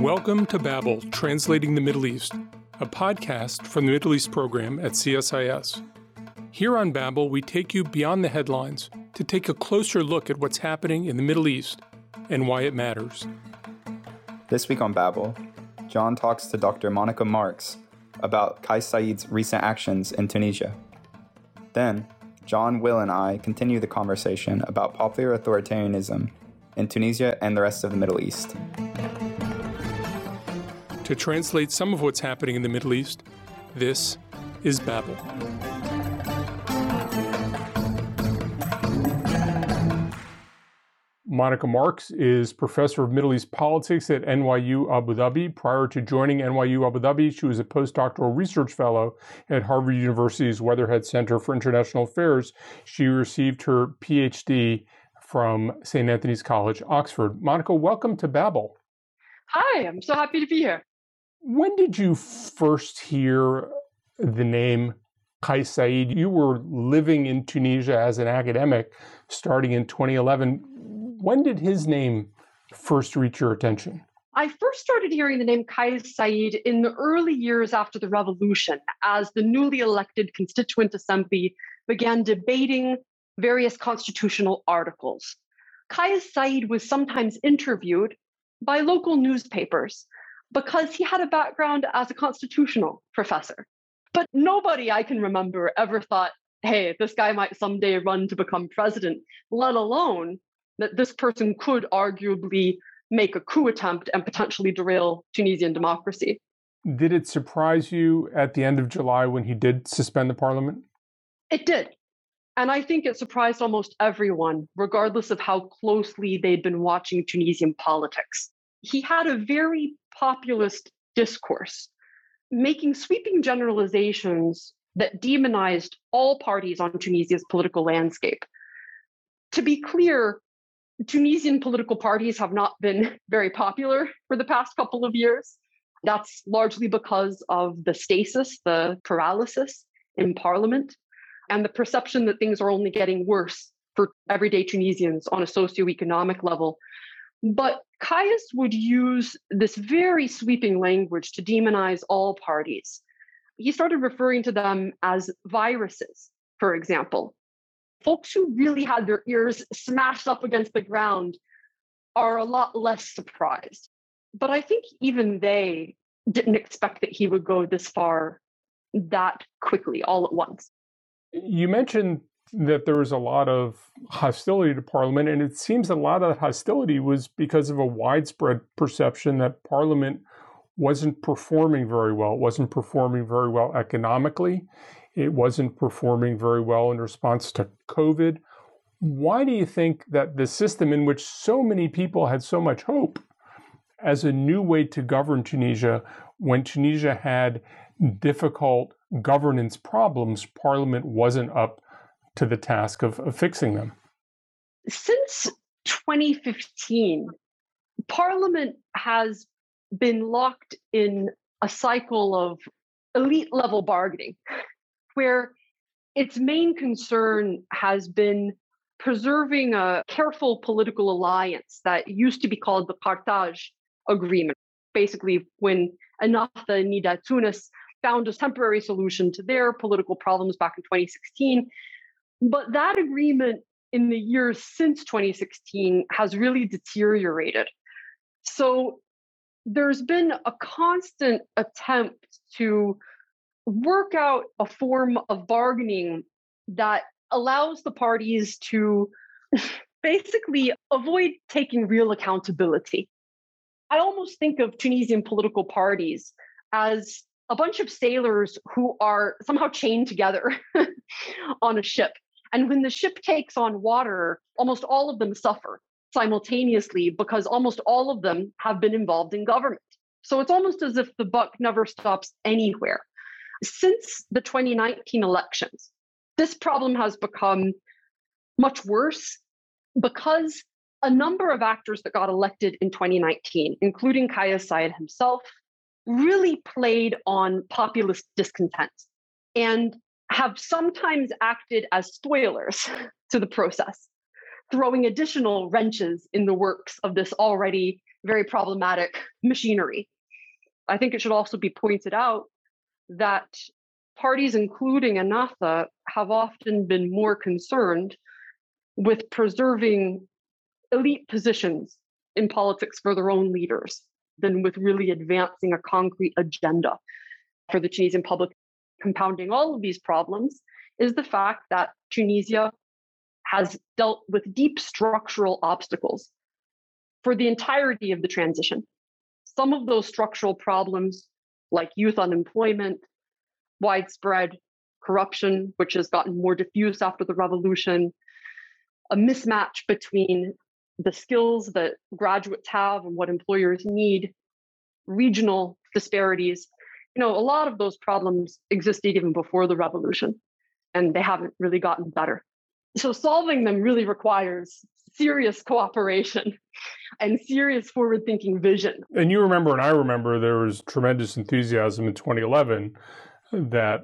Welcome to Babel, Translating the Middle East, a podcast from the Middle East program at CSIS. Here on Babel, we take you beyond the headlines to take a closer look at what's happening in the Middle East and why it matters. This week on Babel, John talks to Dr. Monica Marks about Kais Saied's recent actions in Tunisia. Then, John, Will, and I continue the conversation about popular authoritarianism in Tunisia and the rest of the Middle East. To translate some of what's happening in the Middle East, this is Babel. Monica Marks is professor of Middle East politics at NYU Abu Dhabi. Prior to joining NYU Abu Dhabi, she was a postdoctoral research fellow at Harvard University's Weatherhead Center for International Affairs. She received her PhD from St. Antony's College, Oxford. Monica, welcome to Babel. Hi, I'm so happy to be here. When did you first hear the name Kais Saied? You were living in Tunisia as an academic starting in 2011. When did his name first reach your attention? I first started hearing the name Kais Saied in the early years after the revolution, as the newly elected Constituent Assembly began debating various constitutional articles. Kais Saied was sometimes interviewed by local newspapers because he had a background as a constitutional professor. But nobody I can remember ever thought, hey, this guy might someday run to become president, let alone that this person could arguably make a coup attempt and potentially derail Tunisian democracy. Did it surprise you at the end of July when he did suspend the parliament? It did. And I think it surprised almost everyone, regardless of how closely they'd been watching Tunisian politics. He had a very populist discourse, making sweeping generalizations that demonized all parties on Tunisia's political landscape. To be clear, Tunisian political parties have not been very popular for the past couple of years. That's largely because of the stasis, the paralysis in parliament and the perception that things are only getting worse for everyday Tunisians on a socioeconomic level. But Kais would use this very sweeping language to demonize all parties. He started referring to them as viruses, for example. Folks who really had their ears smashed up against the ground are a lot less surprised. But I think even they didn't expect that he would go this far that quickly all at once. You mentioned that there was a lot of hostility to Parliament, and it seems a lot of that hostility was because of a widespread perception that Parliament wasn't performing very well. It wasn't performing very well economically. It wasn't performing very well in response to COVID. Why do you think that the system in which so many people had so much hope as a new way to govern Tunisia, when Tunisia had difficult governance problems, Parliament wasn't up to the task of, of fixing them. Since 2015, Parliament has been locked in a cycle of elite level bargaining where its main concern has been preserving a careful political alliance that used to be called the Carthage Agreement. Basically, when Ennahda and Nidaa Tounes found a temporary solution to their political problems back in 2016. But that agreement in the years since 2016 has really deteriorated. So there's been a constant attempt to work out a form of bargaining that allows the parties to basically avoid taking real accountability. I almost think of Tunisian political parties as a bunch of sailors who are somehow chained together on a ship. And when the ship takes on water, almost all of them suffer simultaneously because almost all of them have been involved in government. So it's almost as if the buck never stops anywhere. Since the 2019 elections, this problem has become much worse because a number of actors that got elected in 2019, including Kais Saied himself, really played on populist discontent and have sometimes acted as spoilers to the process. throwing additional wrenches in the works of this already very problematic machinery. I think it should also be pointed out that parties, including Ennahda, have often been more concerned with preserving elite positions in politics for their own leaders than with really advancing a concrete agenda for the Tunisian public. Compounding all of these problems is the fact that Tunisia has dealt with deep structural obstacles for the entirety of the transition. Some of those structural problems, like youth unemployment, widespread corruption, which has gotten more diffuse after the revolution, a mismatch between the skills that graduates have and what employers need, regional disparities. You know, a lot of those problems existed even before the revolution, and they haven't really gotten better. So, solving them really requires serious cooperation and serious forward thinking vision. And you remember, and I remember, there was tremendous enthusiasm in 2011 that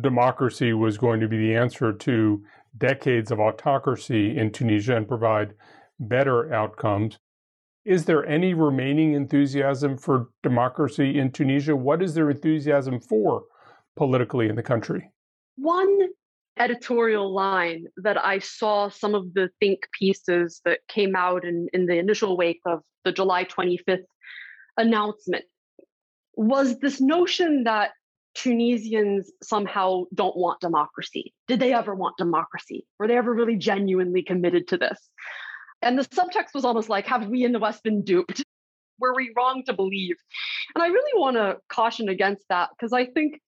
democracy was going to be the answer to decades of autocracy in Tunisia and provide better outcomes. Is there any remaining enthusiasm for democracy in Tunisia? What is their enthusiasm for politically in the country? One editorial line that I saw some of the think pieces that came out in, in the initial wake of the July 25th announcement was this notion that Tunisians somehow don't want democracy. Did they ever want democracy? Were they ever really genuinely committed to this? And the subtext was almost like, have we in the West been duped? Were we wrong to believe? And I really want to caution against that because I think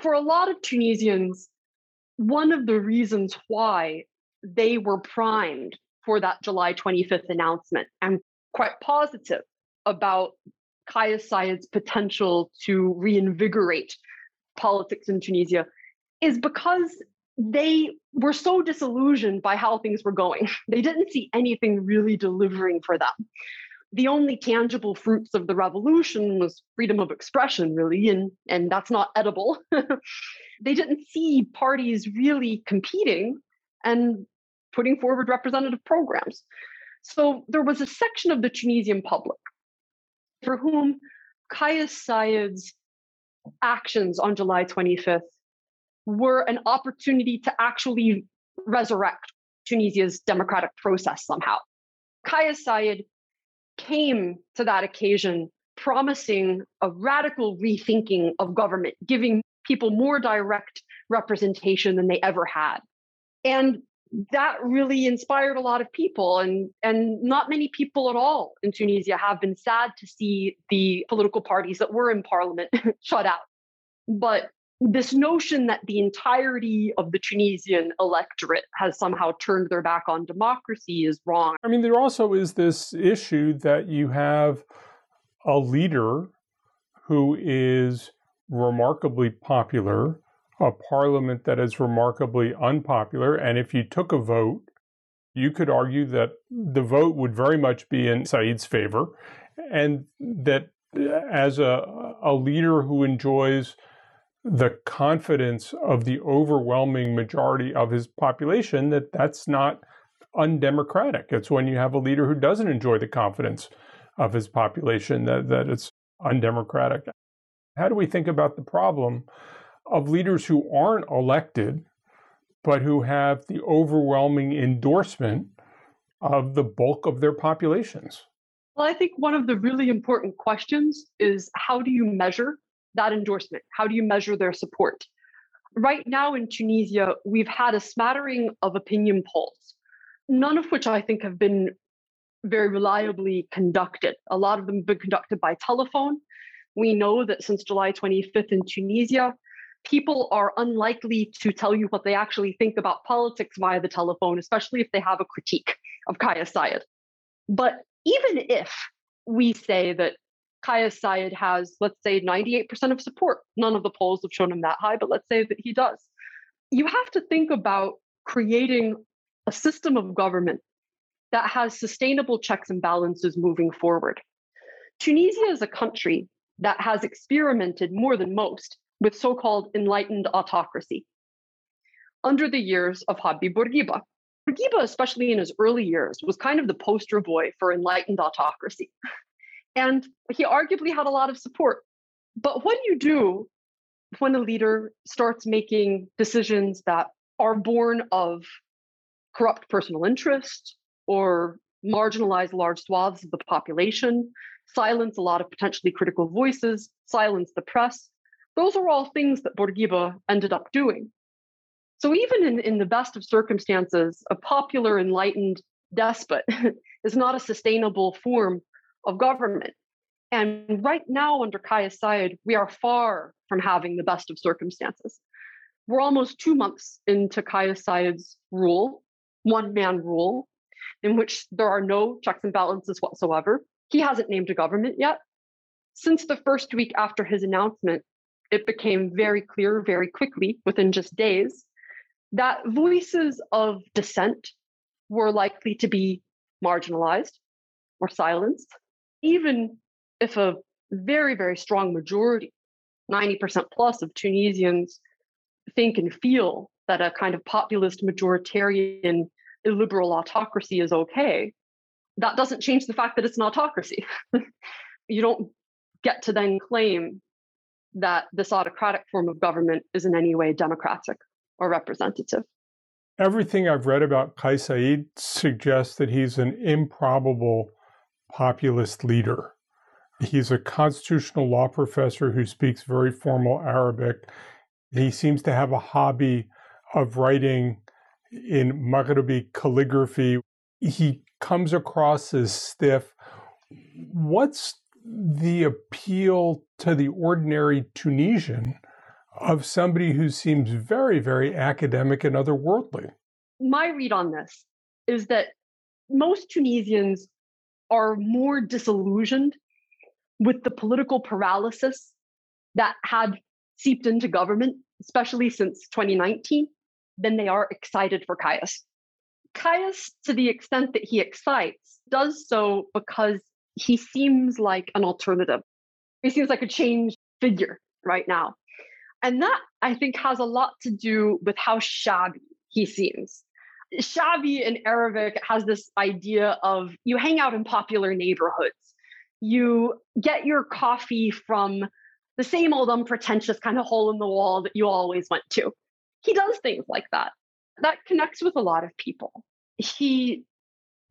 for a lot of Tunisians, one of the reasons why they were primed for that July 25th announcement and quite positive about Kais Saied's potential to reinvigorate politics in Tunisia is because they were so disillusioned by how things were going. They didn't see anything really delivering for them. The only tangible fruits of the revolution was freedom of expression, really, and, and that's not edible. they didn't see parties really competing and putting forward representative programs. So there was a section of the Tunisian public for whom Kais Saied's actions on July 25th were an opportunity to actually resurrect Tunisia's democratic process somehow. Kais Saied came to that occasion promising a radical rethinking of government, giving people more direct representation than they ever had. And that really inspired a lot of people and and not many people at all in Tunisia have been sad to see the political parties that were in parliament shut out but this notion that the entirety of the Tunisian electorate has somehow turned their back on democracy is wrong. I mean, there also is this issue that you have a leader who is remarkably popular a parliament that is remarkably unpopular. And if you took a vote, you could argue that the vote would very much be in Saied's favor, and that as a, a leader who enjoys the confidence of the overwhelming majority of his population, that that's not undemocratic. It's when you have a leader who doesn't enjoy the confidence of his population that, that it's undemocratic. How do we think about the problem of leaders who aren't elected, but who have the overwhelming endorsement of the bulk of their populations? Well, I think one of the really important questions is how do you measure that endorsement? How do you measure their support? Right now in Tunisia, we've had a smattering of opinion polls, none of which I think have been very reliably conducted. A lot of them have been conducted by telephone. We know that since July 25th in Tunisia, people are unlikely to tell you what they actually think about politics via the telephone, especially if they have a critique of Kais Saied. But even if we say that Kais Saied has, let's say, 98% of support, none of the polls have shown him that high, but let's say that he does. You have to think about creating a system of government that has sustainable checks and balances moving forward. Tunisia is a country that has experimented more than most with so called enlightened autocracy under the years of Habib Bourguiba. Bourguiba, especially in his early years, was kind of the poster boy for enlightened autocracy. And he arguably had a lot of support. But what do you do when a leader starts making decisions that are born of corrupt personal interest or marginalize large swaths of the population, silence a lot of potentially critical voices, silence the press. Those are all things that Bourguiba ended up doing. So even in, in the best of circumstances, a popular enlightened despot is not a sustainable form of government. And right now, under Kais Saied, we are far from having the best of circumstances. We're almost two months into Kais Saied's rule, one man rule, in which there are no checks and balances whatsoever. He hasn't named a government yet. Since the first week after his announcement, it became very clear very quickly, within just days, that voices of dissent were likely to be marginalized or silenced, even if a very, very strong majority, 90% plus of Tunisians, think and feel that a kind of populist majoritarian illiberal autocracy is okay, that doesn't change the fact that it's an autocracy. you don't get to then claim that this autocratic form of government is in any way democratic or representative. Everything I've read about Kais Saied suggests that he's an improbable populist leader. He's a constitutional law professor who speaks very formal Arabic. He seems to have a hobby of writing in Maghrebi calligraphy. He comes across as stiff. What's the appeal to the ordinary Tunisian of somebody who seems very, very academic and otherworldly? My read on this is that most Tunisians are more disillusioned with the political paralysis that had seeped into government, especially since 2019, than they are excited for Kais. Kais, to the extent that he excites, does so because he seems like an alternative. He seems like a change figure right now. And that, I think, has a lot to do with how shabby he seems. Shabby in Arabic has this idea of you hang out in popular neighborhoods, you get your coffee from the same old unpretentious kind of hole in the wall that you always went to. He does things like that. That connects with a lot of people. He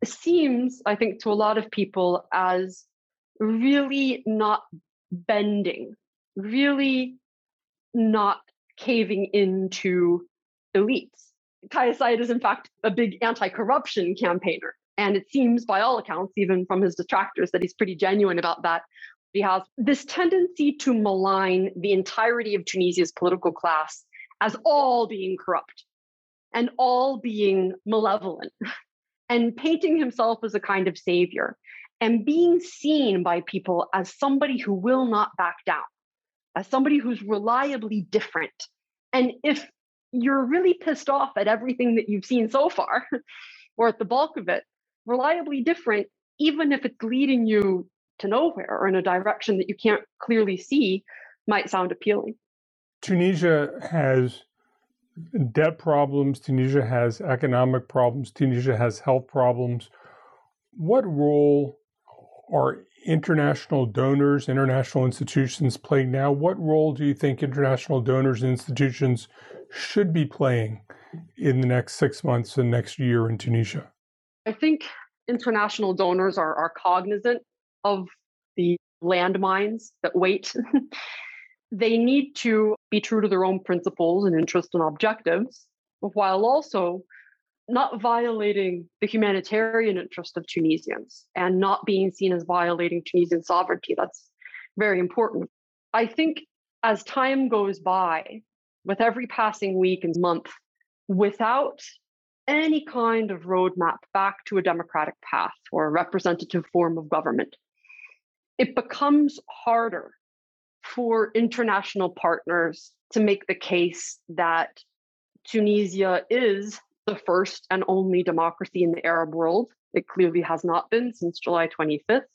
seems, I think, to a lot of people as really not bending, really not caving into elites. Kais Saied is, in fact, a big anti corruption campaigner. And it seems, by all accounts, even from his detractors, that he's pretty genuine about that. He has this tendency to malign the entirety of Tunisia's political class as all being corrupt and all being malevolent and painting himself as a kind of savior and being seen by people as somebody who will not back down, as somebody who's reliably different. And if you're really pissed off at everything that you've seen so far, or at the bulk of it, reliably different, even if it's leading you to nowhere or in a direction that you can't clearly see, might sound appealing. Tunisia has debt problems, Tunisia has economic problems, Tunisia has health problems. What role are international donors, international institutions playing now? What role do you think international donors and institutions should be playing in the next six months and next year in Tunisia? I think international donors are, are cognizant of the landmines that wait they need to be true to their own principles and interests and objectives, while also not violating the humanitarian interest of Tunisians and not being seen as violating Tunisian sovereignty. That's very important. I think as time goes by, with every passing week and month, without any kind of roadmap back to a democratic path or a representative form of government, it becomes harder for international partners to make the case that Tunisia is the first and only democracy in the Arab world. It clearly has not been since July 25th. It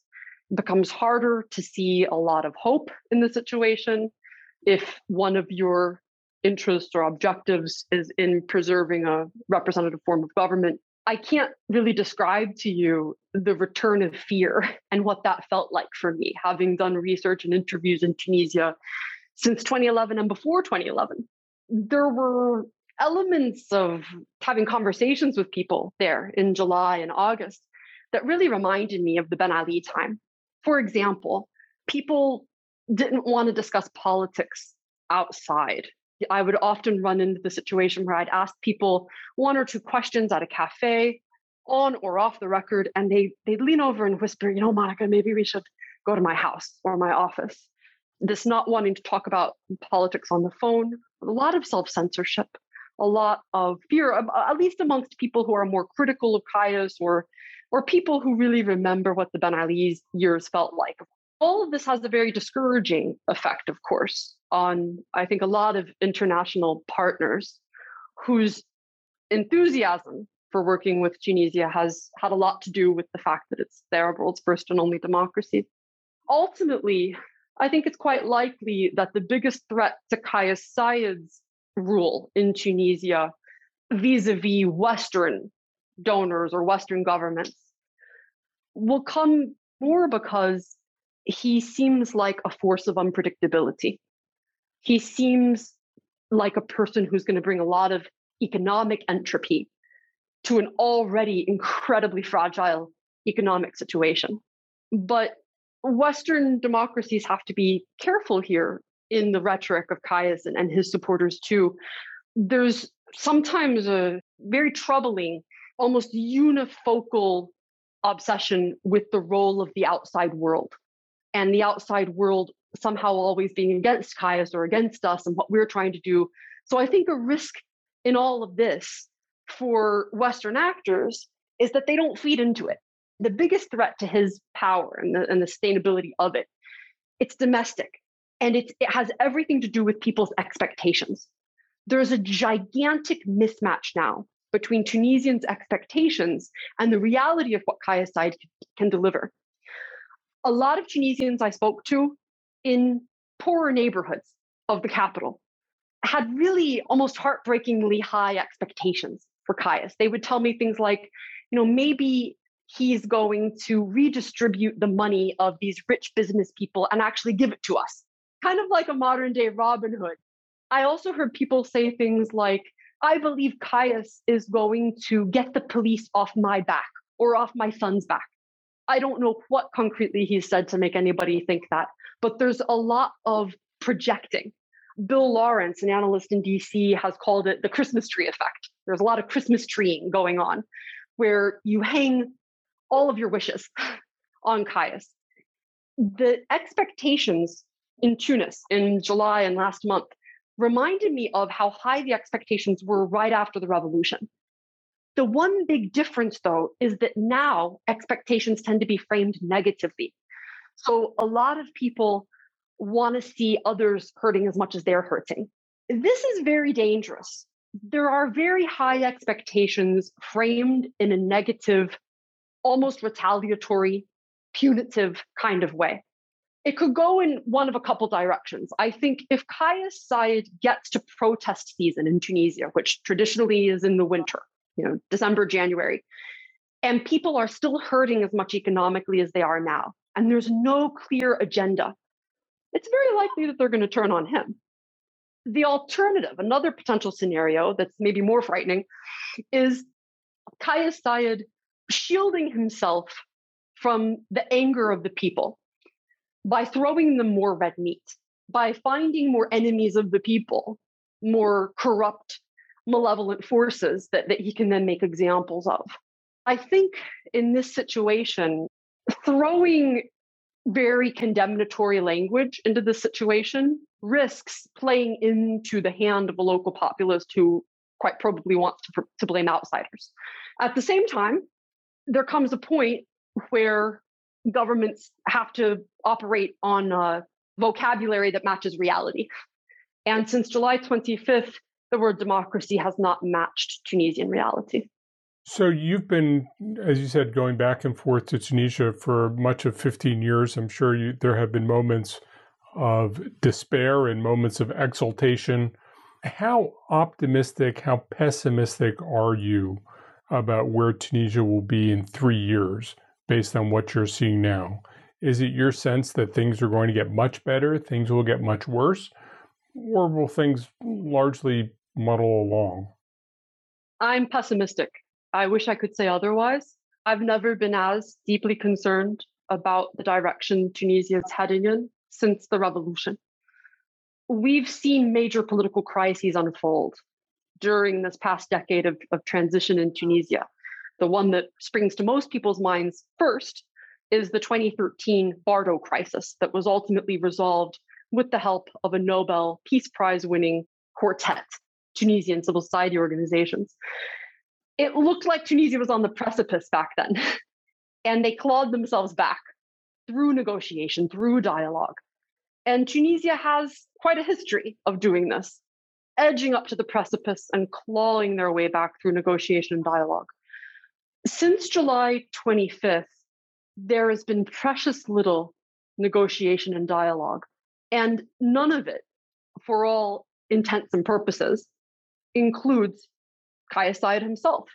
becomes harder to see a lot of hope in the situation if one of your interests or objectives is in preserving a representative form of government I can't really describe to you the return of fear and what that felt like for me, having done research and interviews in Tunisia since 2011 and before 2011. There were elements of having conversations with people there in July and August that really reminded me of the Ben Ali time. For example, people didn't want to discuss politics outside. I would often run into the situation where I'd ask people one or two questions at a cafe on or off the record, and they they'd lean over and whisper, you know, Monica, maybe we should go to my house or my office. This not wanting to talk about politics on the phone, a lot of self-censorship, a lot of fear, at least amongst people who are more critical of Kais or or people who really remember what the Ben Ali's years felt like. All of this has a very discouraging effect, of course, on I think a lot of international partners whose enthusiasm for working with Tunisia has had a lot to do with the fact that it's the world's first and only democracy. Ultimately, I think it's quite likely that the biggest threat to Kais Saied's rule in Tunisia vis a vis Western donors or Western governments will come more because he seems like a force of unpredictability. He seems like a person who's going to bring a lot of economic entropy to an already incredibly fragile economic situation. But Western democracies have to be careful here in the rhetoric of Kais and, and his supporters too. There's sometimes a very troubling, almost unifocal obsession with the role of the outside world and the outside world somehow always being against Kais or against us and what we're trying to do. So I think a risk in all of this for Western actors is that they don't feed into it. The biggest threat to his power and the, and the sustainability of it, it's domestic and it's, it has everything to do with people's expectations. There's a gigantic mismatch now between Tunisians' expectations and the reality of what Kais Saied can deliver. A lot of Tunisians I spoke to in poorer neighborhoods of the capital had really almost heartbreakingly high expectations for Kais. They would tell me things like, you know, maybe he's going to redistribute the money of these rich business people and actually give it to us, kind of like a modern day Robin Hood. I also heard people say things like, I believe Kais is going to get the police off my back or off my son's back. I don't know what concretely he said to make anybody think that, but there's a lot of projecting. Bill Lawrence, an analyst in DC, has called it the Christmas tree effect. There's a lot of Christmas treeing going on where you hang all of your wishes on Kais. The expectations in Tunis in July and last month reminded me of how high the expectations were right after the revolution. The one big difference, though, is that now expectations tend to be framed negatively. So a lot of people want to see others hurting as much as they're hurting. This is very dangerous. There are very high expectations framed in a negative, almost retaliatory, punitive kind of way. It could go in one of a couple directions. I think if Kais Saied gets to protest season in Tunisia, which traditionally is in the winter, you know, December, January, and people are still hurting as much economically as they are now, and there's no clear agenda, it's very likely that they're going to turn on him. The alternative, another potential scenario that's maybe more frightening, is Kais Saied shielding himself from the anger of the people by throwing them more red meat, by finding more enemies of the people, more corrupt, malevolent forces that, that he can then make examples of. I think in this situation, throwing very condemnatory language into the situation risks playing into the hand of a local populist who quite probably wants to, to blame outsiders. At the same time, there comes a point where governments have to operate on a vocabulary that matches reality. And since July 25th, the word democracy has not matched Tunisian reality. So you've been, as you said, going back and forth to Tunisia for much of 15 years. I'm sure you, there have been moments of despair and moments of exultation. How optimistic, how pessimistic are you about where Tunisia will be in three years based on what you're seeing now. Is it your sense that things are going to get much better, things will get much worse, or will things largely muddle along? I'm pessimistic. I wish I could say otherwise. I've never been as deeply concerned about the direction Tunisia is heading in since the revolution. We've seen major political crises unfold during this past decade of, of transition in Tunisia. The one that springs to most people's minds first is the 2013 Bardo crisis that was ultimately resolved with the help of a Nobel Peace Prize winning quartet, Tunisian civil society organizations. It looked like Tunisia was on the precipice back then, and they clawed themselves back through negotiation, through dialogue. And Tunisia has quite a history of doing this, edging up to the precipice and clawing their way back through negotiation and dialogue. Since July 25th, there has been precious little negotiation and dialogue, and none of it, for all intents and purposes, includes Kais Saied himself.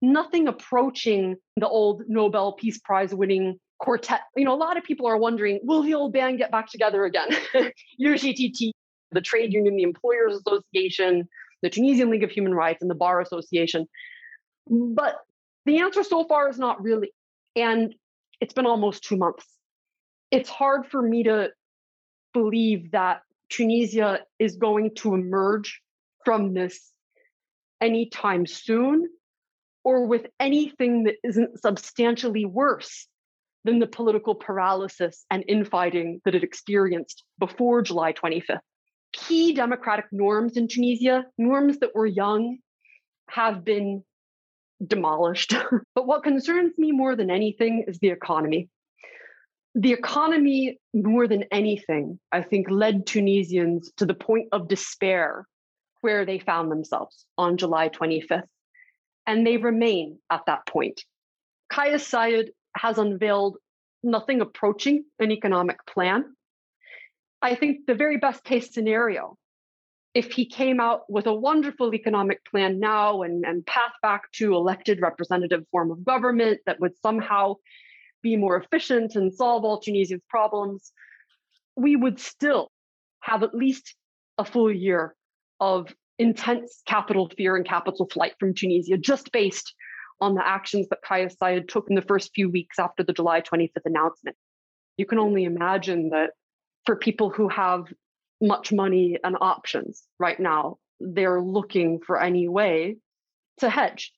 Nothing approaching the old Nobel Peace Prize winning quartet. You know, a lot of people are wondering, will the old band get back together again? UGTT, the trade union, the Employers Association, the Tunisian League of Human Rights, and the Bar Association. But the answer so far is not really. And it's been almost two months. It's hard for me to believe that Tunisia is going to emerge from this anytime soon or with anything that isn't substantially worse than the political paralysis and infighting that it experienced before July 25th. Key democratic norms in Tunisia, norms that were young, have been demolished. but what concerns me more than anything is the economy. The economy, more than anything, I think led Tunisians to the point of despair where they found themselves on July 25th. And they remain at that point. Kais Saied has unveiled nothing approaching an economic plan. I think the very best case scenario, if he came out with a wonderful economic plan now and, and path back to elected representative form of government that would somehow be more efficient and solve all Tunisia's problems, we would still have at least a full year of intense capital fear and capital flight from Tunisia, just based on the actions that Kais Saied took in the first few weeks after the July 25th announcement. You can only imagine that for people who have much money and options right now, they're looking for any way to hedge.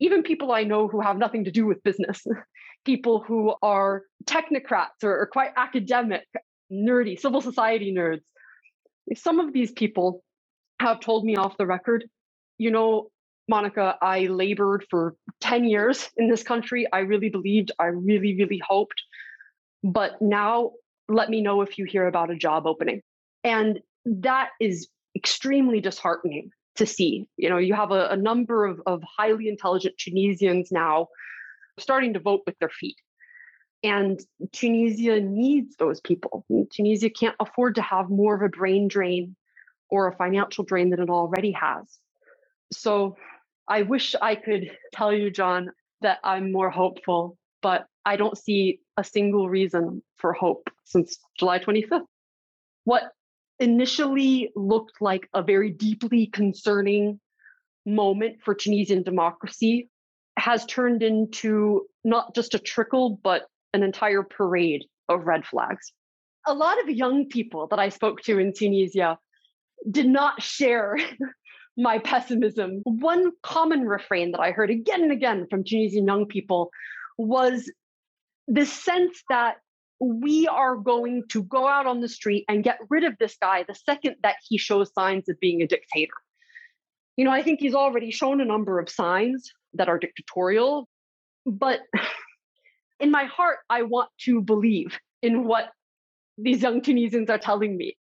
Even people I know who have nothing to do with business, people who are technocrats or, or quite academic, nerdy, civil society nerds, some of these people have told me off the record, you know, Monica, I labored for 10 years in this country. I really believed, I really, really hoped. But now let me know if you hear about a job opening. And that is extremely disheartening to see. You know, you have a, a number of, of highly intelligent Tunisians now starting to vote with their feet. And Tunisia needs those people. Tunisia can't afford to have more of a brain drain or a financial drain than it already has. So I wish I could tell you, John, that I'm more hopeful, but I don't see a single reason for hope since July 25th. What initially looked like a very deeply concerning moment for Tunisian democracy has turned into not just a trickle, but an entire parade of red flags. A lot of young people that I spoke to in Tunisia did not share my pessimism. One common refrain that I heard again and again from Tunisian young people was the sense that we are going to go out on the street and get rid of this guy the second that he shows signs of being a dictator. You know, I think he's already shown a number of signs that are dictatorial, but in my heart, I want to believe in what these young Tunisians are telling me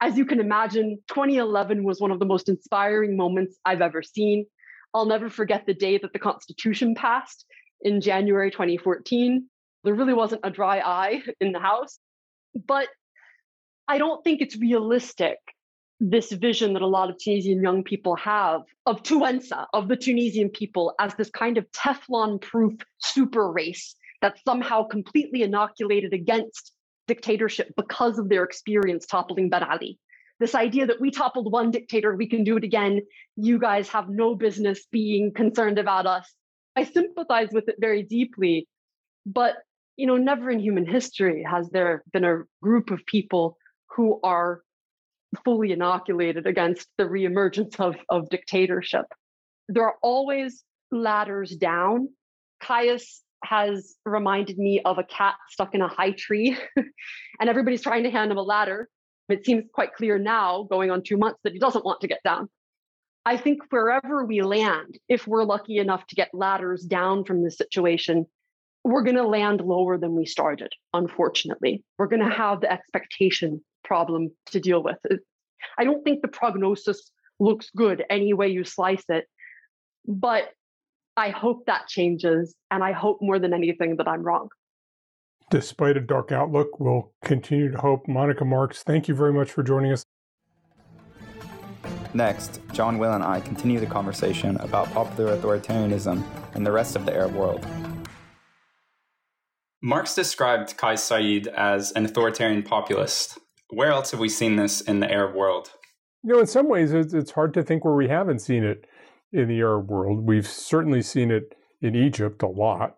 as you can imagine, 2011 was one of the most inspiring moments I've ever seen. I'll never forget the day that the Constitution passed in January 2014. There really wasn't a dry eye in the House. But I don't think it's realistic this vision that a lot of Tunisian young people have of Tuensa, of the Tunisian people, as this kind of Teflon proof super race that's somehow completely inoculated against dictatorship because of their experience toppling Ben Ali. This idea that we toppled one dictator, we can do it again. You guys have no business being concerned about us. I sympathize with it very deeply. But, you know, never in human history has there been a group of people who are fully inoculated against the reemergence of, of dictatorship. There are always ladders down. Kais has reminded me of a cat stuck in a high tree, and everybody's trying to hand him a ladder. It seems quite clear now, going on two months, that he doesn't want to get down. I think wherever we land, if we're lucky enough to get ladders down from this situation, we're going to land lower than we started, unfortunately. We're going to have the expectation problem to deal with. I don't think the prognosis looks good any way you slice it, but I hope that changes. And I hope more than anything that I'm wrong. Despite a dark outlook, we'll continue to hope. Monica Marks, thank you very much for joining us. Next, John Will and I continue the conversation about popular authoritarianism in the rest of the Arab world. Marks described Kais Saied as an authoritarian populist. Where else have we seen this in the Arab world? You know, in some ways, it's hard to think where we haven't seen it in the Arab world. We've certainly seen it in Egypt a lot.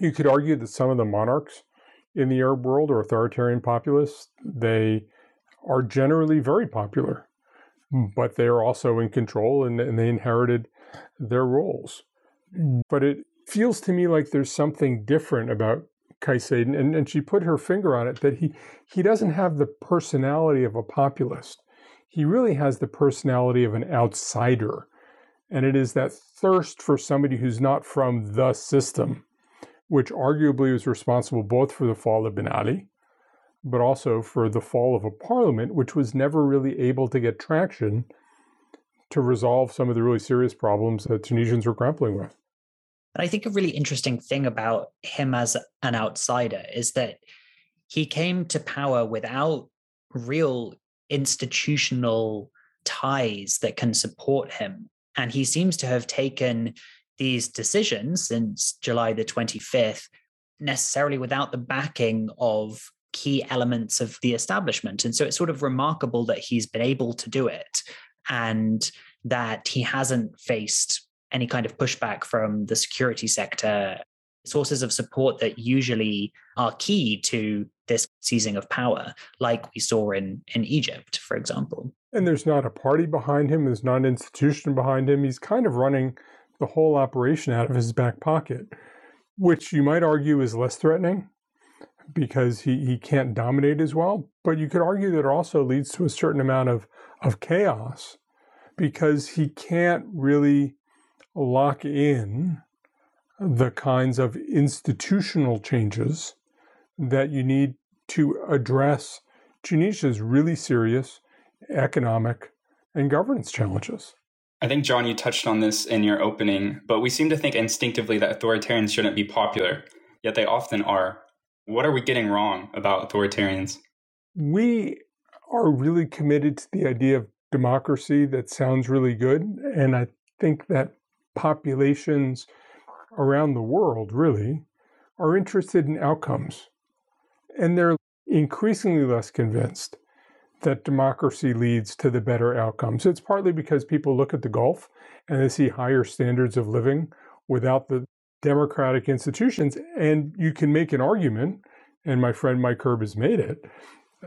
You could argue that some of the monarchs in the Arab world are authoritarian populists. They are generally very popular, but they are also in control and, and they inherited their roles. But it feels to me like there's something different about Kais and, and she put her finger on it that he he doesn't have the personality of a populist. He really has the personality of an outsider. And it is that thirst for somebody who's not from the system, which arguably was responsible both for the fall of Ben Ali, but also for the fall of a parliament, which was never really able to get traction to resolve some of the really serious problems that Tunisians were grappling with. And I think a really interesting thing about him as an outsider is that he came to power without real institutional ties that can support him. And he seems to have taken these decisions since July the 25th necessarily without the backing of key elements of the establishment. And so it's sort of remarkable that he's been able to do it and that he hasn't faced any kind of pushback from the security sector, sources of support that usually are key to this seizing of power, like we saw in, in Egypt, for example. And there's not a party behind him, there's not an institution behind him. He's kind of running the whole operation out of his back pocket, which you might argue is less threatening because he, he can't dominate as well. But you could argue that it also leads to a certain amount of, of chaos because he can't really lock in the kinds of institutional changes that you need to address Tunisia's really serious economic and governance challenges. I think, John, you touched on this in your opening, but we seem to think instinctively that authoritarians shouldn't be popular, yet they often are. What are we getting wrong about authoritarians? We are really committed to the idea of democracy that sounds really good. And I think that populations around the world really are interested in outcomes. And they're increasingly less convinced that democracy leads to the better outcomes. It's partly because people look at the Gulf and they see higher standards of living without the democratic institutions. And you can make an argument, and my friend Mike Herb has made it,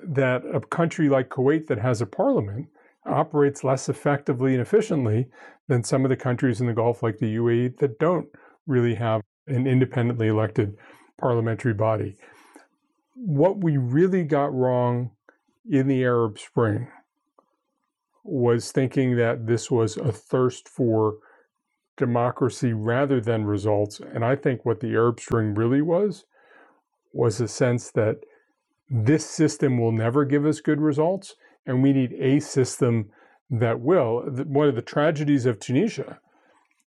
that a country like Kuwait that has a parliament operates less effectively and efficiently than some of the countries in the Gulf, like the UAE, that don't really have an independently elected parliamentary body. What we really got wrong in the Arab Spring was thinking that this was a thirst for democracy rather than results. And I think what the Arab Spring really was was a sense that this system will never give us good results and we need a system that will. One of the tragedies of Tunisia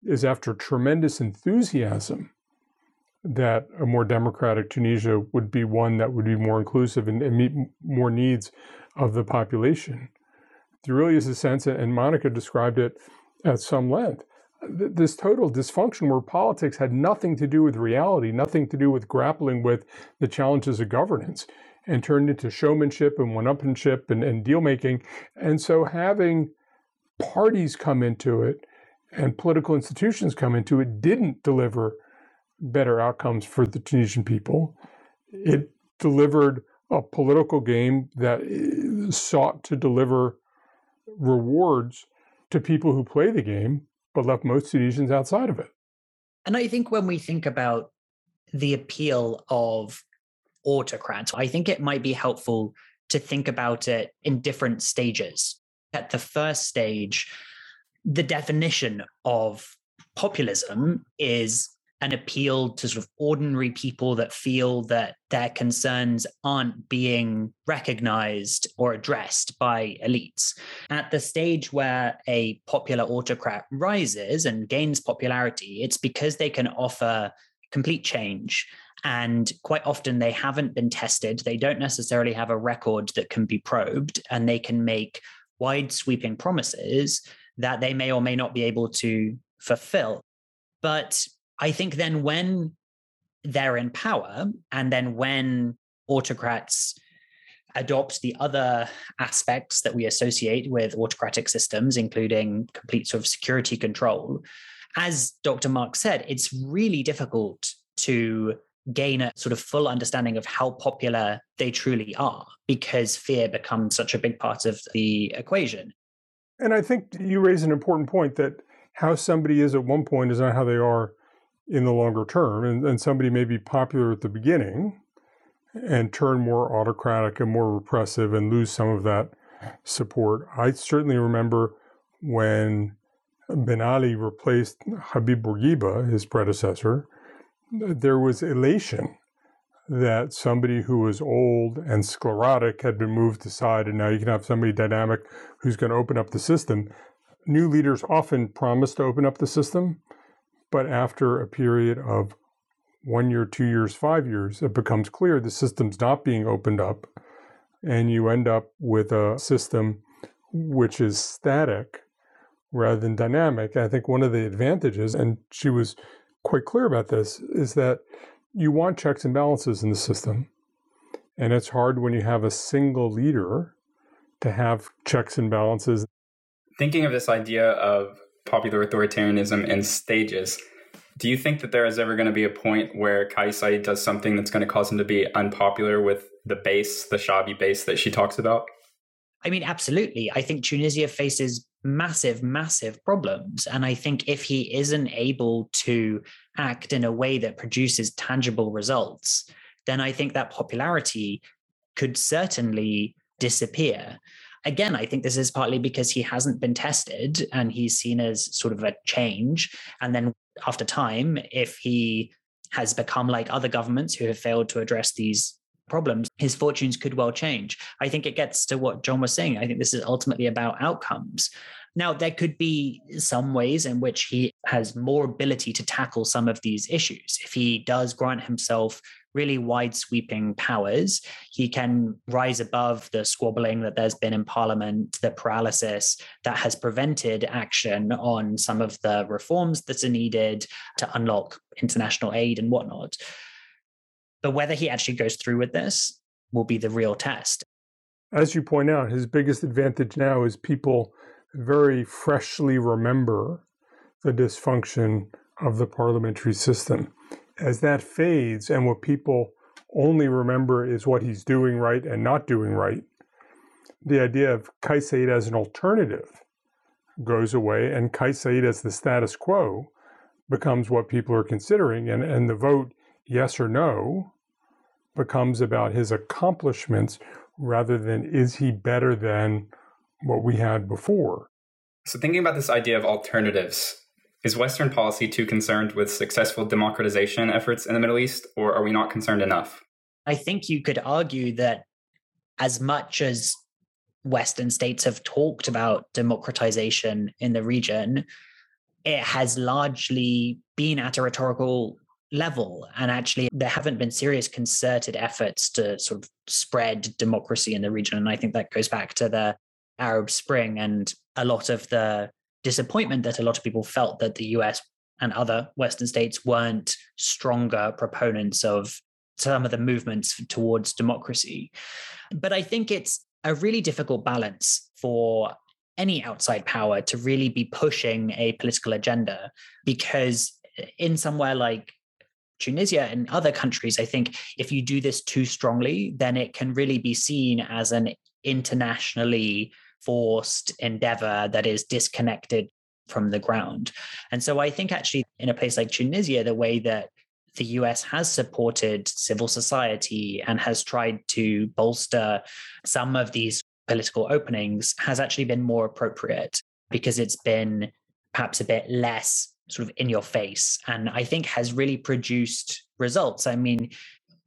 is after tremendous enthusiasm that a more democratic Tunisia would be one that would be more inclusive and, and meet more needs of the population. there really is a sense, and Monica described it at some length, this total dysfunction where politics had nothing to do with reality, nothing to do with grappling with the challenges of governance, and turned into showmanship and one-upmanship and, and deal making. And so having parties come into it and political institutions come into it didn't deliver better outcomes for the Tunisian people. It delivered a political game that eh, sought to deliver rewards to people who play the game, but left most Tunisians outside of it. And I think when we think about the appeal of autocrats, I think it might be helpful to think about it in different stages. At the first stage, the definition of populism is an appeal to sort of ordinary people that feel that their concerns aren't being recognized or addressed by elites. At the stage where a popular autocrat rises and gains popularity, it's because they can offer complete change. And quite often they haven't been tested. They don't necessarily have a record that can be probed, and they can make wide sweeping promises that they may or may not be able to fulfill. But I think then when they're in power, and then when autocrats adopt the other aspects that we associate with autocratic systems, including complete sort of security control, as Dr. Marks said, it's really difficult to gain a sort of full understanding of how popular they truly are because fear becomes such a big part of the equation. And I think you raise an important point that how somebody is at one point is not how they are in the longer term. And, and somebody may be popular at the beginning and turn more autocratic and more repressive and lose some of that support. I certainly remember when Ben Ali replaced Habib Bourguiba, his predecessor, there was elation that somebody who was old and sclerotic had been moved aside, and now you can have somebody dynamic who's going to open up the system. New leaders often promise to open up the system, but after a period of one year, two years, five years, it becomes clear the system's not being opened up, and you end up with a system which is static rather than dynamic. I think one of the advantages, and she was quite clear about this, is that you want checks and balances in the system. And it's hard when you have a single leader to have checks and balances. Thinking of this idea of popular authoritarianism in stages, do you think that there is ever going to be a point where Kais Saied does something that's going to cause him to be unpopular with the base, the Shaabi base that she talks about? I mean, absolutely. I think Tunisia faces massive, massive problems. And I think if he isn't able to act in a way that produces tangible results, then I think that popularity could certainly disappear. Again, I think this is partly because he hasn't been tested and he's seen as sort of a change. And then after time, if he has become like other governments who have failed to address these problems, his fortunes could well change. I think it gets to what John was saying. I think this is ultimately about outcomes. Now, there could be some ways in which he has more ability to tackle some of these issues. If he does grant himself really wide sweeping powers, he can rise above the squabbling that there's been in Parliament, the paralysis that has prevented action on some of the reforms that are needed to unlock international aid and whatnot. But whether he actually goes through with this will be the real test. As you point out, his biggest advantage now is people very freshly remember the dysfunction of the parliamentary system. As that fades and what people only remember is what he's doing right and not doing right, the idea of Kais as an alternative goes away, and Kais as the status quo becomes what people are considering. And, and the vote, yes or no, becomes about his accomplishments rather than is he better than what we had before. So, thinking about this idea of alternatives, is Western policy too concerned with successful democratization efforts in the Middle East, or are we not concerned enough? I think you could argue that as much as Western states have talked about democratization in the region, it has largely been at a rhetorical level. And actually, there haven't been serious concerted efforts to sort of spread democracy in the region. And I think that goes back to the Arab Spring and a lot of the disappointment that a lot of people felt that the US and other Western states weren't stronger proponents of some of the movements towards democracy. But I think it's a really difficult balance for any outside power to really be pushing a political agenda because in somewhere like Tunisia and other countries, I think if you do this too strongly, then it can really be seen as an internationally forced endeavor that is disconnected from the ground. And so I think actually in a place like Tunisia, the way that the US has supported civil society and has tried to bolster some of these political openings has actually been more appropriate because it's been perhaps a bit less sort of in your face and I think has really produced results. I mean,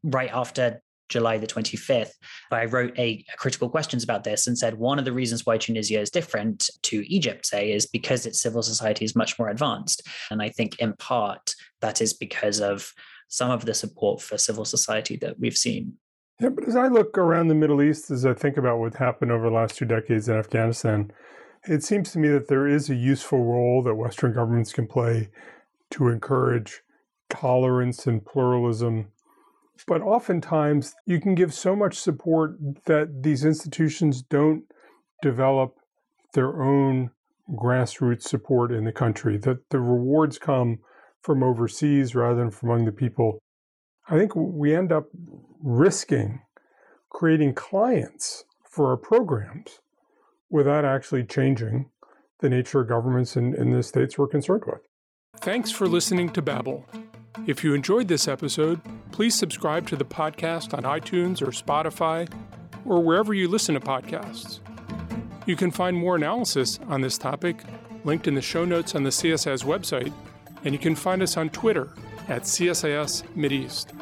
right after July the 25th, I wrote a, a, critical questions about this and said one of the reasons why Tunisia is different to Egypt, say, is because its civil society is much more advanced. And I think in part that is because of some of the support for civil society that we've seen. Yeah, but as I look around the Middle East, as I think about what happened over the last two decades in Afghanistan, it seems to me that there is a useful role that Western governments can play to encourage tolerance and pluralism but oftentimes, you can give so much support that these institutions don't develop their own grassroots support in the country, that the rewards come from overseas rather than from among the people. I think we end up risking creating clients for our programs without actually changing the nature of governments in, the states we're concerned with. Thanks for listening to Babel. If you enjoyed this episode, please subscribe to the podcast on iTunes or Spotify or wherever you listen to podcasts. You can find more analysis on this topic linked in the show notes on the CSIS website, and you can find us on Twitter at CSIS Mideast.